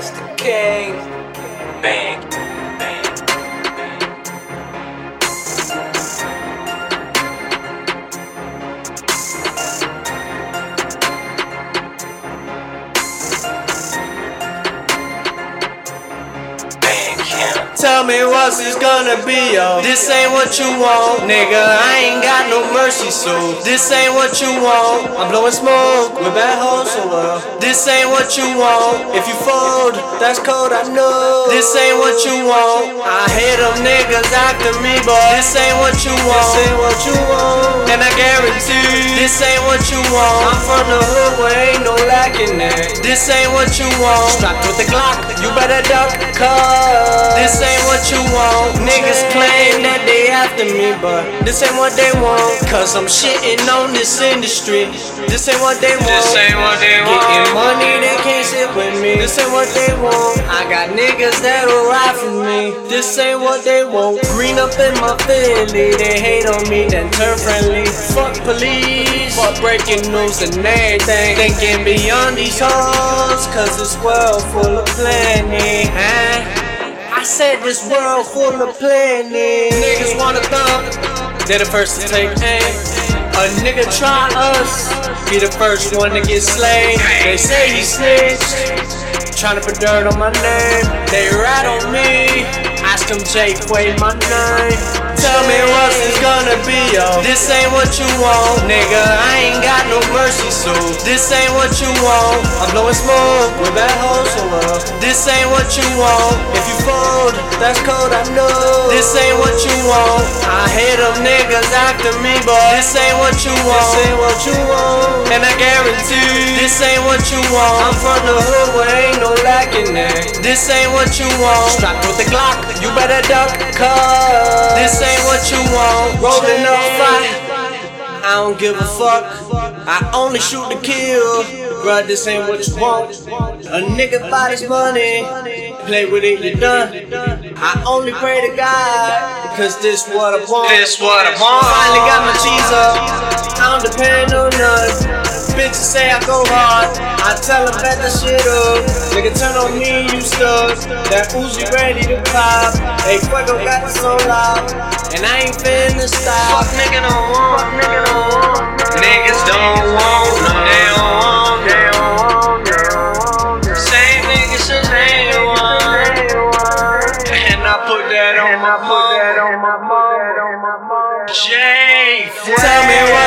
Mr. King. Bang. Tell me what's this gonna be, yo. This ain't what you want, nigga. I ain't got no mercy, so this ain't what you want. I'm blowing smoke with bad hoes, so well. This ain't what you want. If you fold, that's cold, I know. This ain't what you want. I hate them niggas after me, boy. this ain't what you want. This ain't what you want. And I guarantee this ain't what you want. I'm from the hood This ain't what you want. Strapped with the Glock, you better duck, cuz this ain't what you want. Niggas claim that they after me, but this ain't what they want. Cause I'm shitting on this industry. This ain't what they want. This ain't what they This ain't what they want. I got niggas that'll ride for me. This ain't what they want. Green up in my Philly, they hate on me, then turn friendly. Fuck police, fuck breaking news and everything. Thinking beyond these hoes, cause this world full of plenty. Huh? I said this world full of plenty. Niggas wanna thump, they're the first to take aim. A nigga try us, be the first one to get slain. They say he snitched, trying to put dirt on my name. They rat on me, ask them Jake, wait my name. Tell me what's this gonna be, yo. This ain't what you want, nigga. I ain't got no mercy, so this ain't what you want. I'm blowing smoke with bad this ain't what you want. If you fold, that's cold, I know. This ain't what you want. I hate them niggas after me, but this ain't what you want. This ain't what you want. And I guarantee this ain't what you want. I'm from the hood where ain't no lacking that. This ain't what you want. Strapped with the Glock, you better duck, cuz this ain't what you want. Rolling up fire. I don't give a fuck. I only shoot to kill. Bruh, this ain't what you want. A nigga buy this money. Play with it, you done. I only pray to God. Cause this what I want. This what I want. Finally got my cheese up. I don't depend on none. Bitches say I go hard. I tell them bet that shit up. Nigga turn on me, you stuck. That Uzi ready to pop. Hey, Fuego got the so loud. And I ain't finna stop. Fuck nigga don't want, nigga don't want. My put that on my Jay, Tell me what's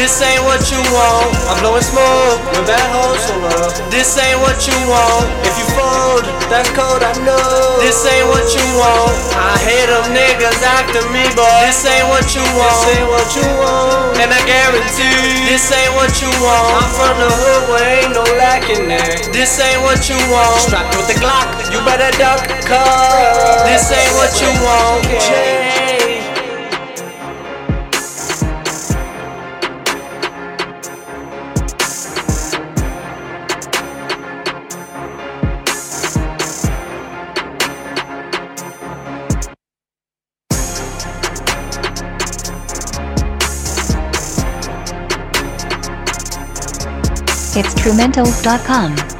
this ain't what you want. I'm blowing smoke with bad hoes, so uh, this ain't what you want. If you fold, that's cold, I know. This ain't what you want. I hate them niggas after me, but this ain't what you want. This ain't what you want. And I guarantee this ain't what you want. I'm from the hood where ain't no lacking that. This ain't what you want. Strapped with the Glock, you better duck, cuz this ain't what you want. Jay. It's Trumentals.com.